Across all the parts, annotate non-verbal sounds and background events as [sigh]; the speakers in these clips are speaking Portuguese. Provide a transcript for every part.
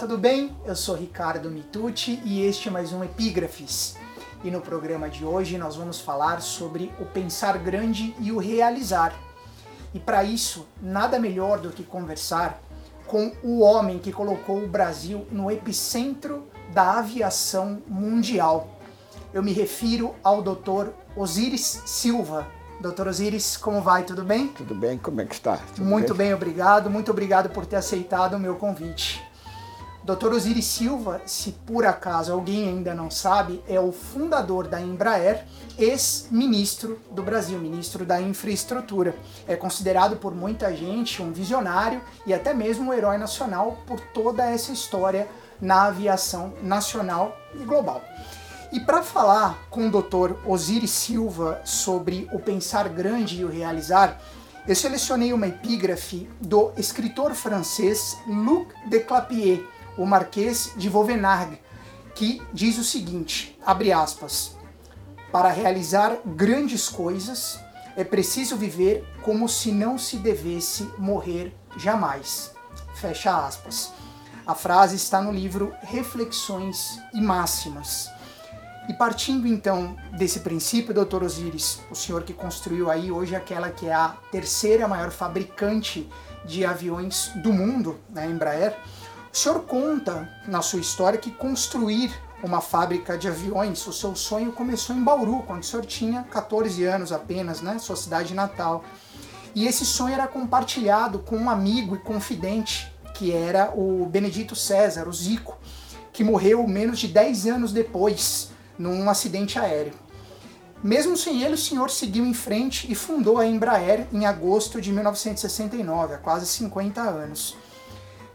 tudo bem? Eu sou Ricardo Mitucci e este é mais um Epígrafes. E no programa de hoje nós vamos falar sobre o pensar grande e o realizar. E para isso, nada melhor do que conversar com o homem que colocou o Brasil no epicentro da aviação mundial. Eu me refiro ao Dr. Osiris Silva. Doutor Osiris, como vai? Tudo bem? Tudo bem, como é que está? Tudo muito bem? bem, obrigado. Muito obrigado por ter aceitado o meu convite. Dr. Osiris Silva, se por acaso alguém ainda não sabe, é o fundador da Embraer, ex-ministro do Brasil, ministro da Infraestrutura. É considerado por muita gente um visionário e até mesmo um herói nacional por toda essa história na aviação nacional e global. E para falar com o Dr. Osiris Silva sobre o pensar grande e o realizar, eu selecionei uma epígrafe do escritor francês Luc de Clapier, o Marquês de Vauvenargues, que diz o seguinte, abre aspas, para realizar grandes coisas é preciso viver como se não se devesse morrer jamais. Fecha aspas. A frase está no livro Reflexões e Máximas. E partindo então desse princípio, doutor Osiris, o senhor que construiu aí hoje aquela que é a terceira maior fabricante de aviões do mundo, né, Embraer, o senhor conta na sua história que construir uma fábrica de aviões, o seu sonho começou em Bauru, quando o senhor tinha 14 anos apenas, né, sua cidade natal. E esse sonho era compartilhado com um amigo e confidente, que era o Benedito César, o Zico, que morreu menos de 10 anos depois num acidente aéreo. Mesmo sem ele, o senhor seguiu em frente e fundou a Embraer em agosto de 1969, há quase 50 anos.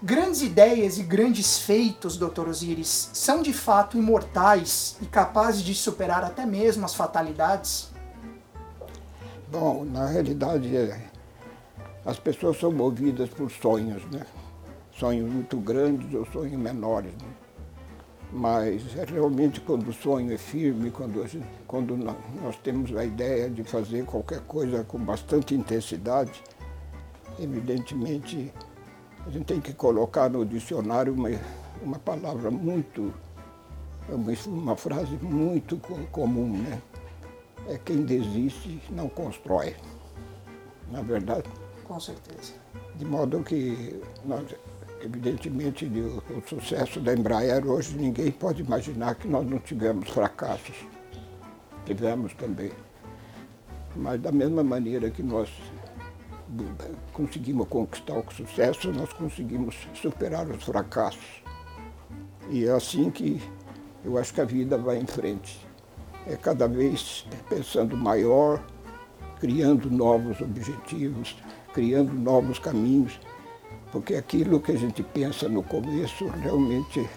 Grandes ideias e grandes feitos, Dr. Osiris, são de fato imortais e capazes de superar até mesmo as fatalidades? Bom, na realidade, é, as pessoas são movidas por sonhos, né? Sonhos muito grandes ou sonhos menores. Né? Mas é realmente quando o sonho é firme, quando, quando nós temos a ideia de fazer qualquer coisa com bastante intensidade, evidentemente a gente tem que colocar no dicionário uma, uma palavra muito, uma, frase muito comum, né? É quem desiste não constrói. Na é verdade? Com certeza. De modo que nós Evidentemente, o, o sucesso da Embraer hoje, ninguém pode imaginar que nós não tivemos fracassos. Tivemos também. Mas da mesma maneira que nós conseguimos conquistar o sucesso, nós conseguimos superar os fracassos. E é assim que eu acho que a vida vai em frente. É cada vez pensando maior, criando novos objetivos, criando novos caminhos porque aquilo que a gente pensa no começo realmente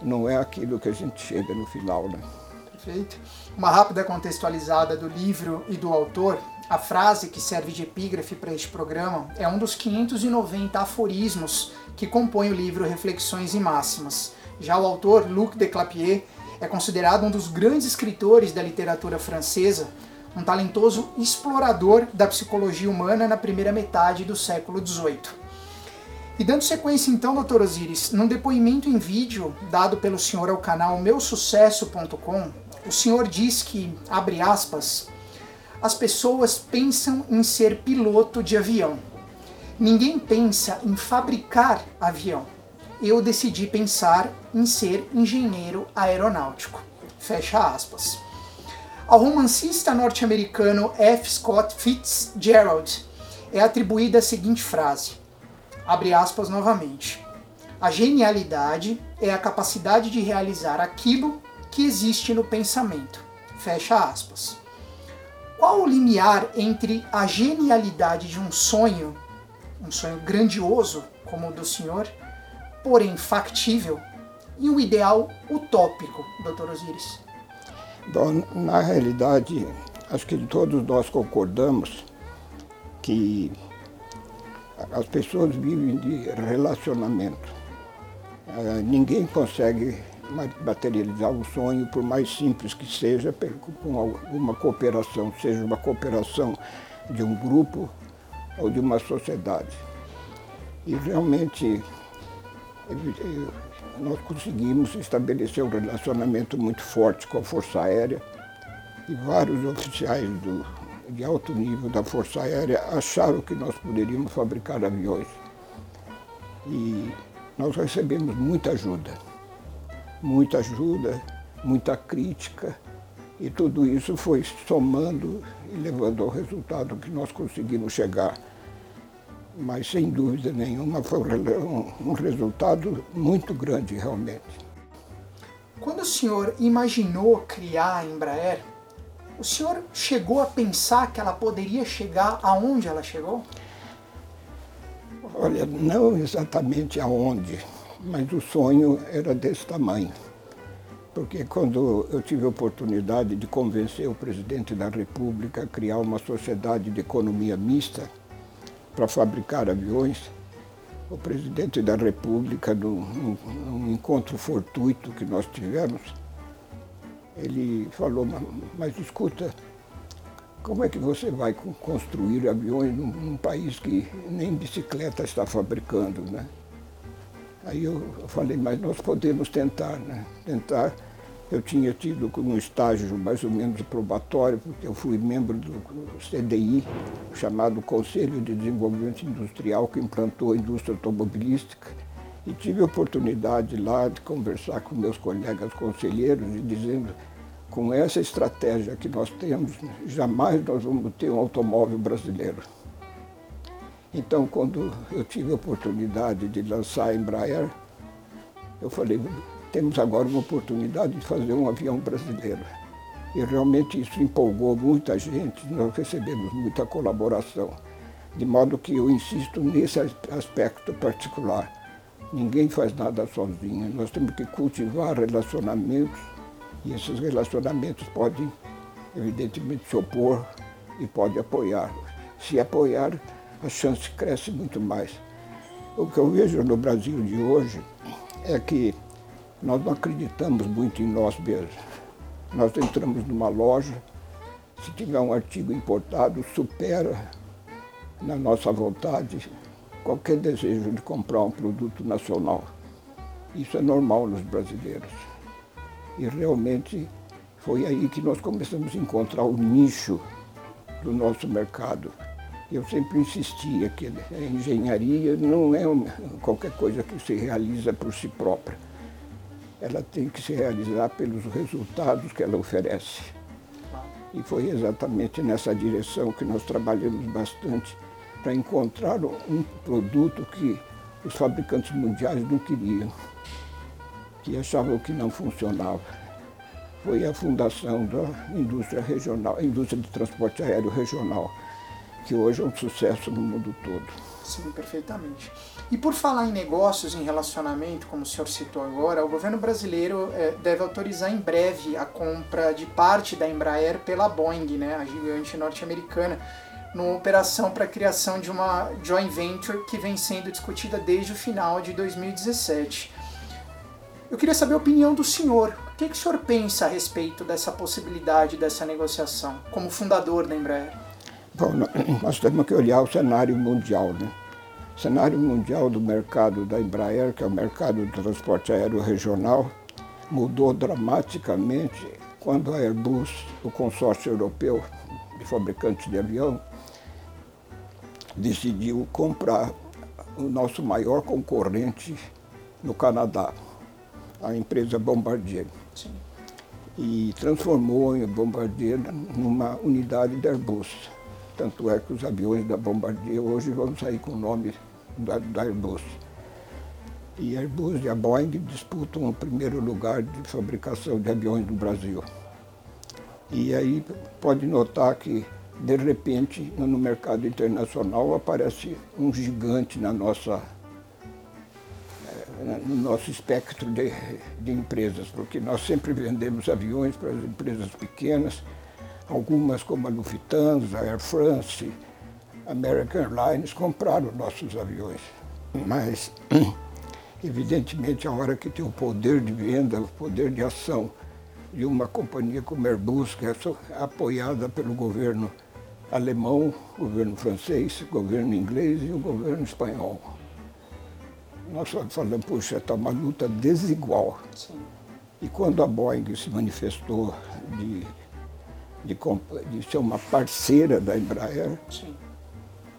não é aquilo que a gente chega no final, né? Perfeito. Uma rápida contextualizada do livro e do autor. A frase que serve de epígrafe para este programa é um dos 590 aforismos que compõem o livro Reflexões e Máximas. Já o autor, Luc de Clapier, é considerado um dos grandes escritores da literatura francesa, um talentoso explorador da psicologia humana na primeira metade do século XVIII. E dando sequência então, doutor Osiris, num depoimento em vídeo dado pelo senhor ao canal meusucesso.com, o senhor diz que, abre aspas, as pessoas pensam em ser piloto de avião. Ninguém pensa em fabricar avião. Eu decidi pensar em ser engenheiro aeronáutico. Fecha aspas. Ao romancista norte-americano F. Scott Fitzgerald é atribuída a seguinte frase: Abre aspas novamente. A genialidade é a capacidade de realizar aquilo que existe no pensamento. Fecha aspas. Qual o limiar entre a genialidade de um sonho, um sonho grandioso como o do senhor, porém factível, e um ideal utópico, Dr. Osiris? Bom, na realidade, acho que todos nós concordamos que as pessoas vivem de relacionamento. Uh, ninguém consegue materializar um sonho, por mais simples que seja, com alguma cooperação, seja uma cooperação de um grupo ou de uma sociedade. E realmente nós conseguimos estabelecer um relacionamento muito forte com a Força Aérea e vários oficiais do, de alto nível da Força Aérea acharam que nós poderíamos fabricar aviões. E nós recebemos muita ajuda, muita ajuda, muita crítica, e tudo isso foi somando e levando ao resultado que nós conseguimos chegar. Mas, sem dúvida nenhuma, foi um resultado muito grande, realmente. Quando o senhor imaginou criar a Embraer, o senhor chegou a pensar que ela poderia chegar aonde ela chegou? Olha, não exatamente aonde, mas o sonho era desse tamanho. Porque quando eu tive a oportunidade de convencer o presidente da República a criar uma sociedade de economia mista para fabricar aviões, o presidente da República, num, num encontro fortuito que nós tivemos, ele falou, mas escuta, como é que você vai construir aviões num, num país que nem bicicleta está fabricando, né? Aí eu falei, mas nós podemos tentar, né? Tentar. Eu tinha tido um estágio mais ou menos probatório, porque eu fui membro do CDI, chamado Conselho de Desenvolvimento Industrial, que implantou a indústria automobilística. E tive a oportunidade lá de conversar com meus colegas conselheiros e dizendo com essa estratégia que nós temos, jamais nós vamos ter um automóvel brasileiro. Então, quando eu tive a oportunidade de lançar a Embraer, eu falei, temos agora uma oportunidade de fazer um avião brasileiro. E realmente isso empolgou muita gente, nós recebemos muita colaboração. De modo que eu insisto nesse aspecto particular. Ninguém faz nada sozinho, nós temos que cultivar relacionamentos e esses relacionamentos podem, evidentemente, se opor e podem apoiar. Se apoiar, a chance cresce muito mais. O que eu vejo no Brasil de hoje é que nós não acreditamos muito em nós mesmos. Nós entramos numa loja, se tiver um artigo importado, supera na nossa vontade qualquer desejo de comprar um produto nacional. Isso é normal nos brasileiros. E realmente foi aí que nós começamos a encontrar o nicho do nosso mercado. Eu sempre insistia que a engenharia não é uma, qualquer coisa que se realiza por si própria. Ela tem que se realizar pelos resultados que ela oferece. E foi exatamente nessa direção que nós trabalhamos bastante para encontrar um produto que os fabricantes mundiais não queriam que achavam que não funcionava. Foi a fundação da indústria regional, indústria de transporte aéreo regional, que hoje é um sucesso no mundo todo. Sim, perfeitamente. E por falar em negócios, em relacionamento, como o senhor citou agora, o governo brasileiro é, deve autorizar em breve a compra de parte da Embraer pela Boeing, né, a gigante norte-americana, numa operação para a criação de uma joint venture que vem sendo discutida desde o final de 2017. Eu queria saber a opinião do senhor. O que, que o senhor pensa a respeito dessa possibilidade dessa negociação, como fundador da Embraer? Bom, [clears throat] nós temos que olhar o cenário mundial, né? O cenário mundial do mercado da Embraer, que é o mercado do transporte aéreo regional, mudou dramaticamente quando a Airbus, o consórcio europeu de fabricantes de avião, decidiu comprar o nosso maior concorrente no Canadá, a empresa Bombardier. Sim. E transformou a Bombardier numa unidade da Airbus. Tanto é que os aviões da Bombardier hoje vão sair com o nome da, da Airbus. E a Airbus e a Boeing disputam o primeiro lugar de fabricação de aviões no Brasil. E aí pode notar que, de repente, no mercado internacional aparece um gigante na nossa no nosso espectro de, de empresas, porque nós sempre vendemos aviões para as empresas pequenas, algumas como a Lufthansa, a Air France, American Airlines compraram nossos aviões. Mas, [clears throat] evidentemente, a hora que tem o poder de venda, o poder de ação de uma companhia como a Airbus, que é apoiada pelo governo alemão, governo francês, governo inglês e o governo espanhol nós falamos, puxa, está uma luta desigual. Sim. E quando a Boeing se manifestou de, de, de ser uma parceira da Embraer, Sim.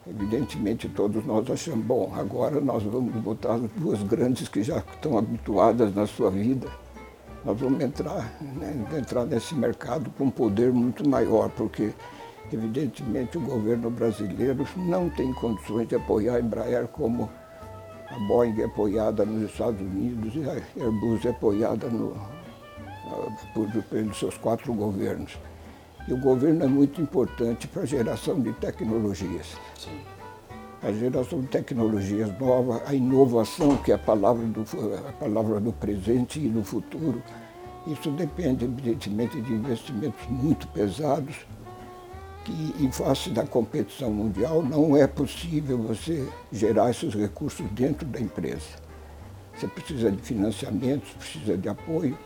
evidentemente todos nós achamos, bom, agora nós vamos botar as duas grandes que já estão habituadas na sua vida, nós vamos entrar, né, entrar nesse mercado com um poder muito maior, porque evidentemente o governo brasileiro não tem condições de apoiar a Embraer como a Boeing é apoiada nos Estados Unidos e a Airbus é apoiada no, por, pelos seus quatro governos. E o governo é muito importante para a geração de tecnologias. Sim. A geração de tecnologias novas, a inovação, que é a palavra do, a palavra do presente e do futuro, isso depende, evidentemente, de investimentos muito pesados que em face da competição mundial não é possível você gerar esses recursos dentro da empresa. Você precisa de financiamentos, precisa de apoio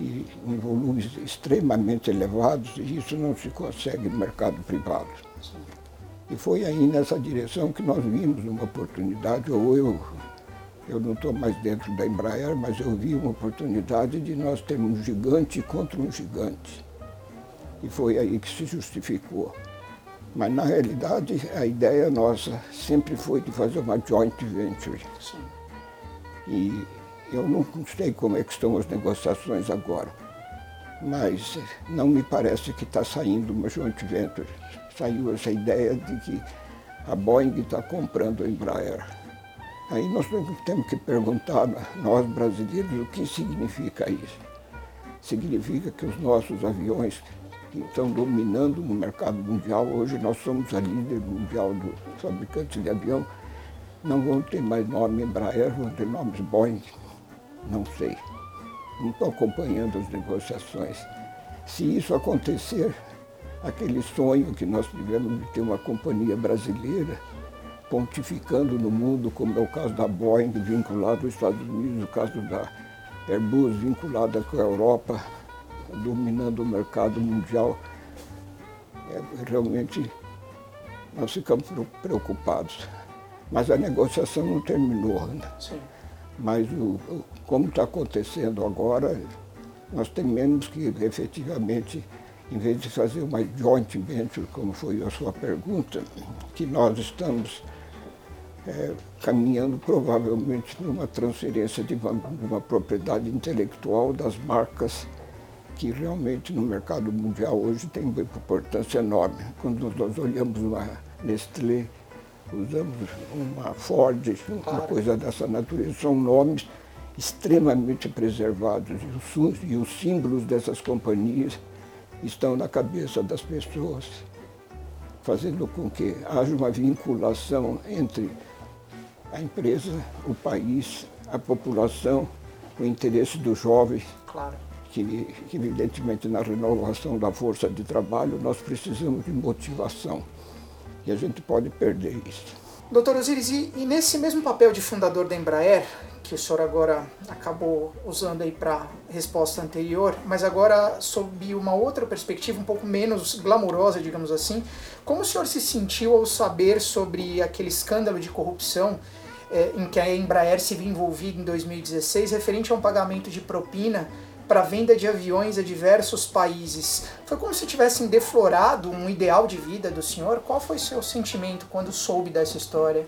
e em volumes extremamente elevados e isso não se consegue no mercado privado. E foi aí nessa direção que nós vimos uma oportunidade, ou eu, eu não estou mais dentro da Embraer, mas eu vi uma oportunidade de nós termos um gigante contra um gigante e foi aí que se justificou. Mas, na realidade, a ideia nossa sempre foi de fazer uma joint venture. Sim. E eu não sei como é que estão as negociações agora, mas não me parece que está saindo uma joint venture. Saiu essa ideia de que a Boeing está comprando a Embraer. Aí nós temos que perguntar, nós brasileiros, o que significa isso. Significa que os nossos aviões que estão dominando no mercado mundial. Hoje nós somos a líder mundial dos fabricantes de avião. Não vão ter mais nome Embraer, vão ter nomes Boeing. Não sei. Não estou acompanhando as negociações. Se isso acontecer, aquele sonho que nós tivemos de ter uma companhia brasileira pontificando no mundo, como é o caso da Boeing vinculada aos Estados Unidos, o caso da Airbus vinculada com a Europa, dominando o mercado mundial, é, realmente nós ficamos preocupados. Mas a negociação não terminou ainda. Sim. Mas o, como está acontecendo agora, nós tememos que efetivamente, em vez de fazer uma joint venture, como foi a sua pergunta, que nós estamos é, caminhando provavelmente para uma transferência de uma, de uma propriedade intelectual das marcas que realmente no mercado mundial hoje tem uma importância enorme. Quando nós olhamos uma Nestlé, usamos uma Ford, uma coisa dessa natureza, são nomes extremamente preservados. E os, e os símbolos dessas companhias estão na cabeça das pessoas, fazendo com que haja uma vinculação entre a empresa, o país, a população, o interesse dos jovens. Claro. que, que, evidentemente na renovação da força de trabalho nós precisamos de motivação a gente pode perder isso. Doutor Osiris, e, e nesse mesmo papel de fundador da Embraer, que o senhor agora acabou usando aí para resposta anterior, mas agora sob uma outra perspectiva um pouco menos glamurosa, digamos assim, como o senhor se sentiu ao saber sobre aquele escândalo de corrupção eh, em que a Embraer se viu envolvida em 2016 referente a um pagamento de propina para venda de aviões a diversos países. Foi como se tivessem deflorado um ideal de vida do senhor? Qual foi seu sentimento quando soube dessa história?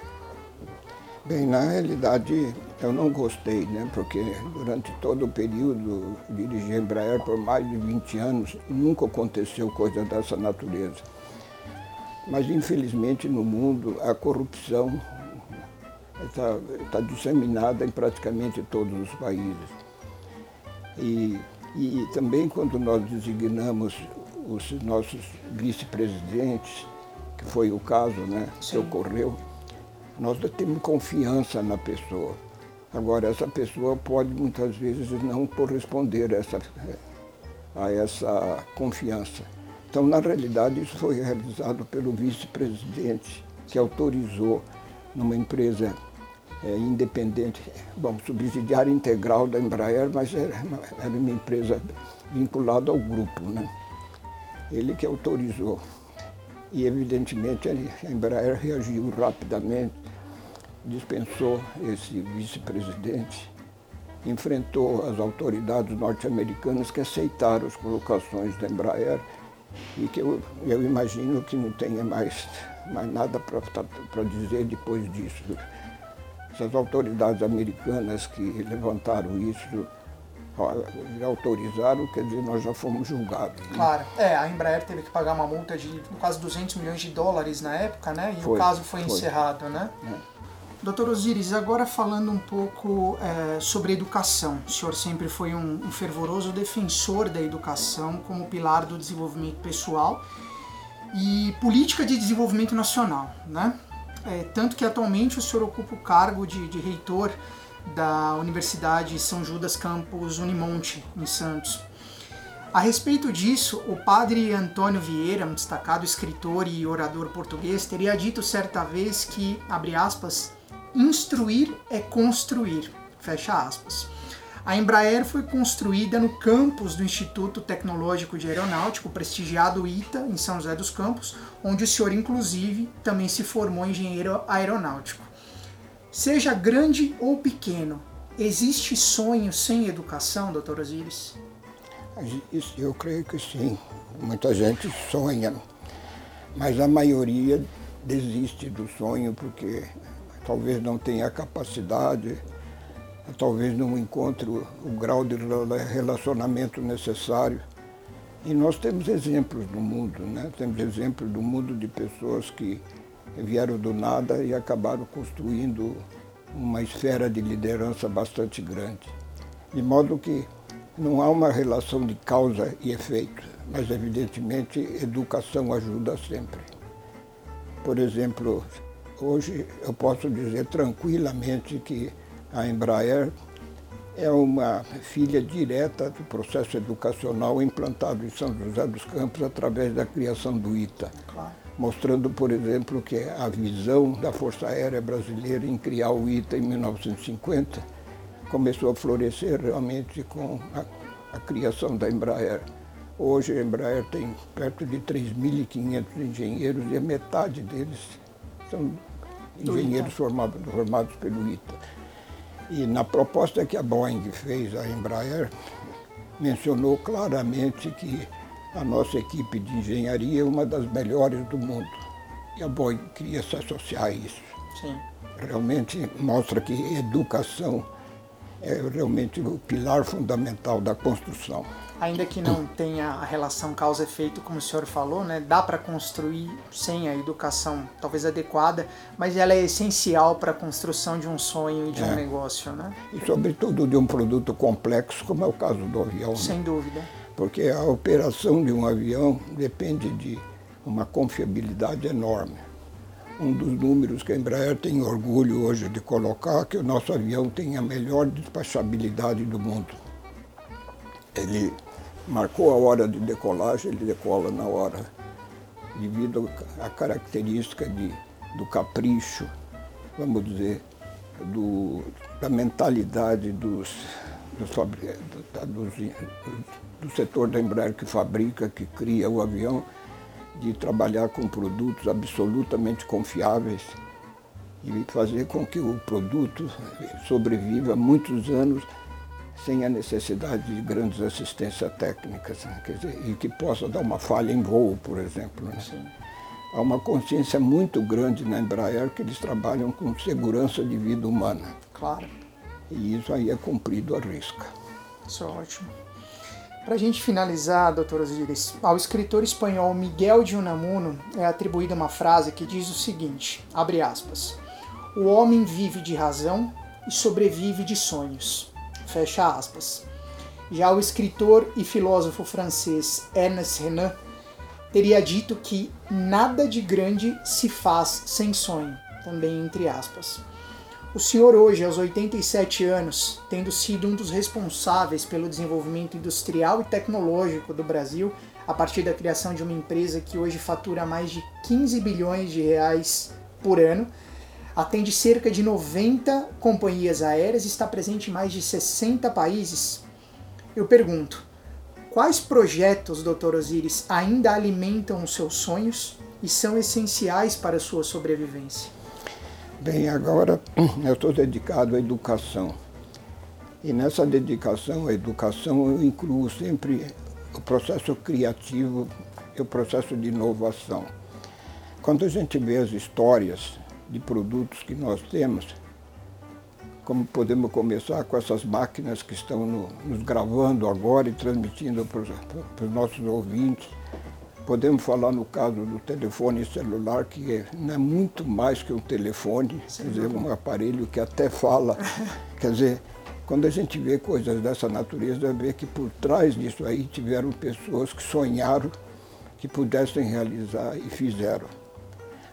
Bem, na realidade eu não gostei, né? Porque durante todo o período dirigi a Embraer por mais de 20 anos nunca aconteceu coisa dessa natureza. Mas infelizmente no mundo a corrupção está, está disseminada em praticamente todos os países. E, e também quando nós designamos os nossos vice-presidentes, que foi o caso né, que ocorreu, nós temos confiança na pessoa. Agora, essa pessoa pode muitas vezes não corresponder a essa, a essa confiança. Então, na realidade, isso foi realizado pelo vice-presidente, que autorizou numa empresa é, independente, bom, subsidiária integral da Embraer, mas era, era uma empresa vinculada ao grupo, né? Ele que autorizou. E evidentemente a Embraer reagiu rapidamente dispensou esse vice-presidente, enfrentou as autoridades norte-americanas que aceitaram as colocações da Embraer e que eu, eu imagino que não tenha mais, mais nada para dizer depois disso. Essas autoridades americanas que levantaram isso autorizaram, quer dizer, nós já fomos julgados. Né? Claro, é, a Embraer teve que pagar uma multa de quase 200 milhões de dólares na época, né? E foi, o caso foi, foi. encerrado, né? É. Doutor Osiris, agora falando um pouco é, sobre educação. O senhor sempre foi um, um fervoroso defensor da educação como pilar do desenvolvimento pessoal e política de desenvolvimento nacional, né? É, tanto que atualmente o senhor ocupa o cargo de, de reitor da Universidade São Judas Campus Unimonte, em Santos. A respeito disso, o padre Antônio Vieira, um destacado escritor e orador português, teria dito certa vez que, abre aspas, instruir é construir, fecha aspas. A Embraer foi construída no campus do Instituto Tecnológico de Aeronáutico, prestigiado ITA, em São José dos Campos, onde o senhor, inclusive, também se formou engenheiro aeronáutico. Seja grande ou pequeno, existe sonho sem educação, doutor Osiris? Eu creio que sim. Muita gente sonha, mas a maioria desiste do sonho porque talvez não tenha a capacidade, talvez não encontre o grau de relacionamento necessário. E nós temos exemplos no mundo, né? Temos exemplos do mundo de pessoas que vieram do nada e acabaram construindo uma esfera de liderança bastante grande. De modo que não há uma relação de causa e efeito, mas evidentemente educação ajuda sempre. Por exemplo, hoje eu posso dizer tranquilamente que a Embraer é uma filha direta do processo educacional implantado em São José dos Campos através da criação do ITA. Claro mostrando, por exemplo, que a visão da Força Aérea Brasileira em criar o ITA em 1950 começou a florescer realmente com a, a criação da Embraer. Hoje a Embraer tem perto de 3.500 engenheiros e a metade deles são engenheiros formados, formados pelo ITA. E na proposta que a Boeing fez à Embraer, mencionou claramente que a nossa equipe de engenharia é uma das melhores do mundo. E a Boeing queria se associar a isso. Sim. Realmente mostra que educação é realmente o pilar fundamental da construção. Ainda que não tenha a relação causa-efeito, como o senhor falou, né, dá para construir sem a educação talvez adequada, mas ela é essencial para a construção de um sonho e de é. um negócio. Né? E, sobretudo, de um produto complexo, como é o caso do avião. Né? Sem né? dúvida porque a operação de um avião depende de uma confiabilidade enorme. Um dos números que a Embraer tem orgulho hoje de colocar que o nosso avião tem a melhor despachabilidade do mundo. Ele marcou a hora de decolagem, ele decola na hora, devido à característica de, do capricho, vamos dizer, do, da mentalidade dos, dos, do setor da Embraer que fabrica, que cria o avião, de trabalhar com produtos absolutamente confiáveis e fazer com que o produto sobreviva muitos anos sem a necessidade de grandes assistências técnicas, né? dizer, e que possa dar uma falha em voo, por exemplo. Né? Há uma consciência muito grande na Embraer que eles trabalham com segurança de vida humana. Claro. E isso aí é cumprido à risca. Isso é ótimo. Para a gente finalizar, doutor Osiris, ao escritor espanhol Miguel de Unamuno é atribuída uma frase que diz o seguinte, abre aspas, o homem vive de razão e sobrevive de sonhos, fecha aspas. Já o escritor e filósofo francês Ernest Renan teria dito que nada de grande se faz sem sonho, também entre aspas. O senhor hoje, aos 87 anos, tendo sido um dos responsáveis pelo desenvolvimento industrial e tecnológico do Brasil, a partir da criação de uma empresa que hoje fatura mais de 15 bilhões de reais por ano, atende cerca de 90 companhias aéreas e está presente em mais de 60 países. Eu pergunto, quais projetos, Dr. Osiris, ainda alimentam os seus sonhos e são essenciais para a sua sobrevivência? Bem, agora eu estou dedicado à educação. E nessa dedicação à educação eu incluo sempre o processo criativo e o processo de inovação. Quando a gente vê as histórias de produtos que nós temos, como podemos começar com essas máquinas que estão no, nos gravando agora e transmitindo para os nossos ouvintes. Podemos falar no caso do telefone celular, que é, não é muito mais que um telefone, Sim, quer dizer, um aparelho que até fala. [laughs] quer dizer, quando a gente vê coisas dessa natureza, vê que por trás disso aí tiveram pessoas que sonharam que pudessem realizar e fizeram.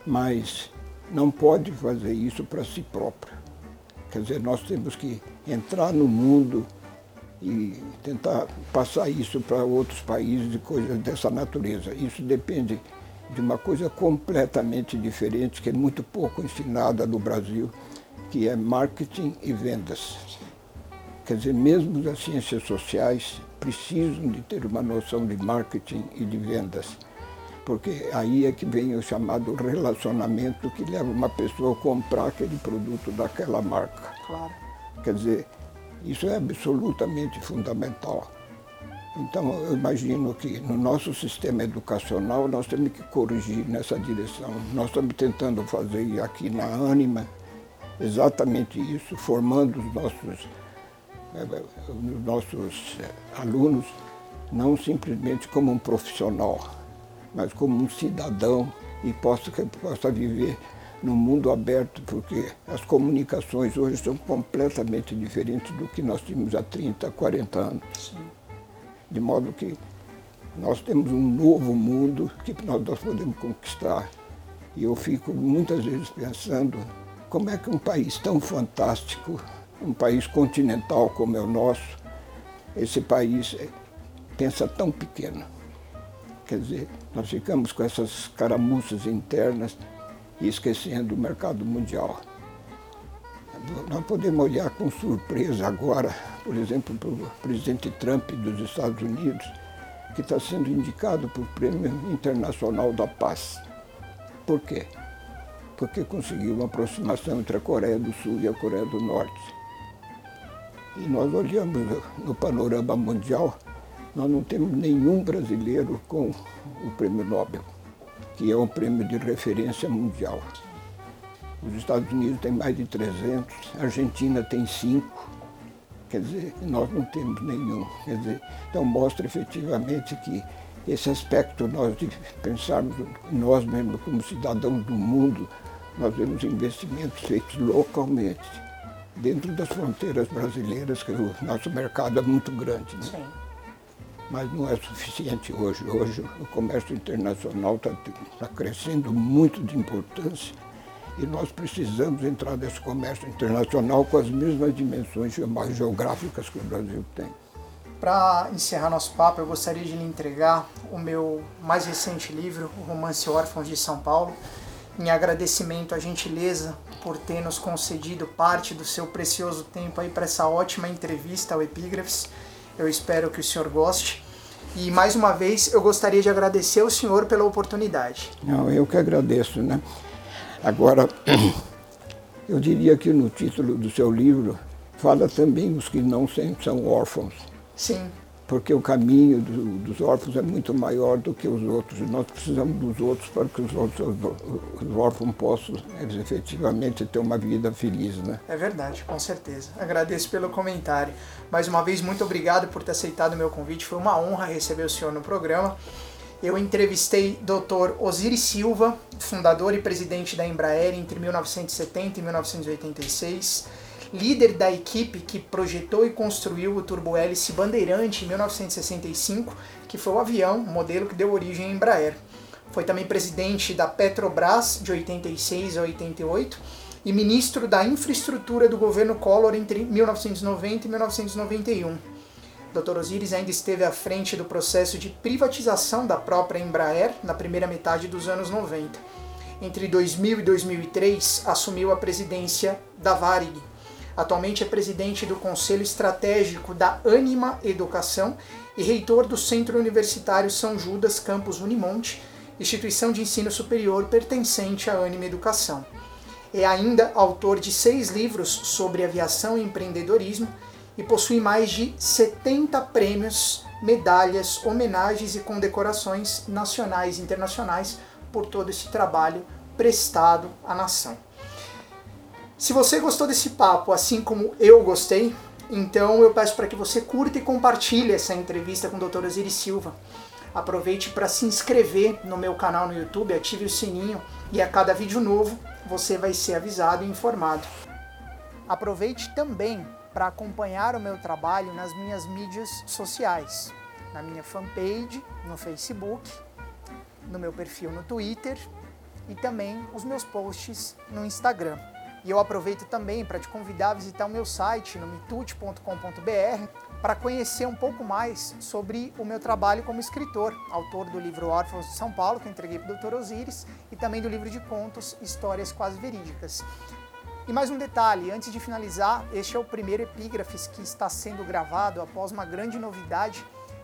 Mas não pode fazer isso para si próprio. Quer dizer, nós temos que entrar no mundo e tentar passar isso para outros países e coisas dessa natureza. Isso depende de uma coisa completamente diferente, que é muito pouco ensinada no Brasil, que é marketing e vendas. Quer dizer, mesmo as ciências sociais precisam de ter uma noção de marketing e de vendas porque aí é que vem o chamado relacionamento que leva uma pessoa a comprar aquele produto daquela marca. Claro. Quer dizer, isso é absolutamente fundamental. Então, eu imagino que no nosso sistema educacional nós temos que corrigir nessa direção. Nós estamos tentando fazer aqui na Anima exatamente isso, formando os nossos, eh, os nossos eh, alunos não simplesmente como um profissional, mas como um cidadão e possa, possa viver num mundo aberto, porque as comunicações hoje são completamente diferentes do que nós tínhamos há 30, 40 anos. Sim. De modo que nós temos um novo mundo que nós, nós podemos conquistar. E eu fico muitas vezes pensando como é que um país tão fantástico, um país continental como é o nosso, esse país é, pensa tão pequeno. Quer dizer, nós ficamos com essas caramuças internas e esquecendo o mercado mundial. Nós podemos olhar com surpresa agora, por exemplo, para o presidente Trump dos Estados Unidos, que está sendo indicado para o Prêmio Internacional da Paz. Por quê? Porque conseguiu uma aproximação entre a Coreia do Sul e a Coreia do Norte. E nós olhamos no panorama mundial, nós não temos nenhum brasileiro com o prêmio Nobel, que é um prêmio de referência mundial. Os Estados Unidos têm mais de 300, a Argentina tem 5, quer dizer, nós não temos nenhum. Quer dizer, então mostra efetivamente que esse aspecto nós de pensarmos nós mesmos como cidadãos do mundo, nós vemos investimentos feitos localmente, dentro das fronteiras brasileiras, que o nosso mercado é muito grande. Né? Sim mas não é suficiente hoje. Hoje o comércio internacional está tá crescendo muito de importância e nós precisamos entrar nesse comércio internacional com as mesmas dimensões geográficas que o Brasil tem. Para encerrar nosso papo, eu gostaria de lhe entregar o meu mais recente livro, o Romance Órfãos de São Paulo, em agradecimento à gentileza por ter nos concedido parte do seu precioso tempo aí para essa ótima entrevista ao Epígrafes. Eu espero que o senhor goste. E mais uma vez eu gostaria de agradecer ao senhor pela oportunidade. Não, eu que agradeço, né? Agora, [clears throat] eu diria que no título do seu livro fala também os que não são órfãos. Sim porque o caminho do, dos órfãos é muito maior do que os outros. Nós precisamos dos outros para que os, outros, os órfãos possam efetivamente ter uma vida feliz. Né? É verdade, com certeza. Agradeço pelo comentário. Mais uma vez, muito obrigado por ter aceitado o meu convite. Foi uma honra receber o senhor no programa. Eu entrevistei Dr. Osiris Silva, fundador e presidente da Embraer entre 1970 e 1986 líder da equipe que projetou e construiu o turbohélice Bandeirante em 1965, que foi o avião, modelo que deu origem à Embraer. Foi também presidente da Petrobras de 86 a 88 e ministro da Infraestrutura do governo Collor entre 1990 e 1991. Dr. Osiris ainda esteve à frente do processo de privatização da própria Embraer na primeira metade dos anos 90. Entre 2000 e 2003, assumiu a presidência da Varig, Atualmente é presidente do Conselho Estratégico da Anima Educação e reitor do Centro Universitário São Judas Campus Unimonte, instituição de ensino superior pertencente à Anima Educação. É ainda autor de seis livros sobre aviação e empreendedorismo e possui mais de 70 prêmios, medalhas, homenagens e condecorações nacionais e internacionais por todo esse trabalho prestado à nação. Se você gostou desse papo, assim como eu gostei, então eu peço para que você curta e compartilhe essa entrevista com o Dr. Osiris Silva. Aproveite para se inscrever no meu canal no YouTube, ative o sininho e a cada vídeo novo você vai ser avisado e informado. Aproveite também para acompanhar o meu trabalho nas minhas mídias sociais, na minha fanpage no Facebook, no meu perfil no Twitter e também os meus posts no Instagram. E eu aproveito também para te convidar a visitar o meu site no mitute.com.br para conhecer um pouco mais sobre o meu trabalho como escritor, autor do livro Órfãos de São Paulo, que eu entreguei para o Dr. Osiris, e também do livro de contos Histórias Quase Verídicas. E mais um detalhe, antes de finalizar, este é o primeiro epígrafes que está sendo gravado após uma grande novidade,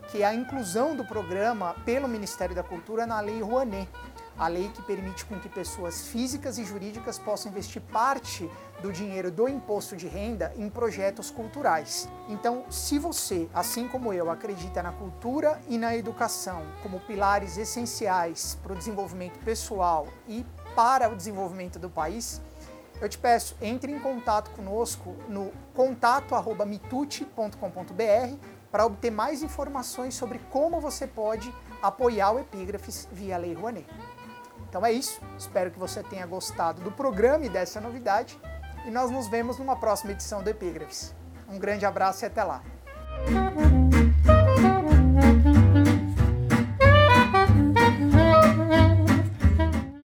que é a inclusão do programa pelo Ministério da Cultura na Lei Rouanet a lei que permite com que pessoas físicas e jurídicas possam investir parte do dinheiro do imposto de renda em projetos culturais. Então, se você, assim como eu, acredita na cultura e na educação como pilares essenciais para o desenvolvimento pessoal e para o desenvolvimento do país, eu te peço, entre em contato conosco no contato@mitute.com.br para obter mais informações sobre como você pode apoiar o Epígrafes via Lei Rouanet. Então é isso. Espero que você tenha gostado do programa e dessa novidade. E nós nos vemos numa próxima edição do Epígrafes. Um grande abraço e até lá.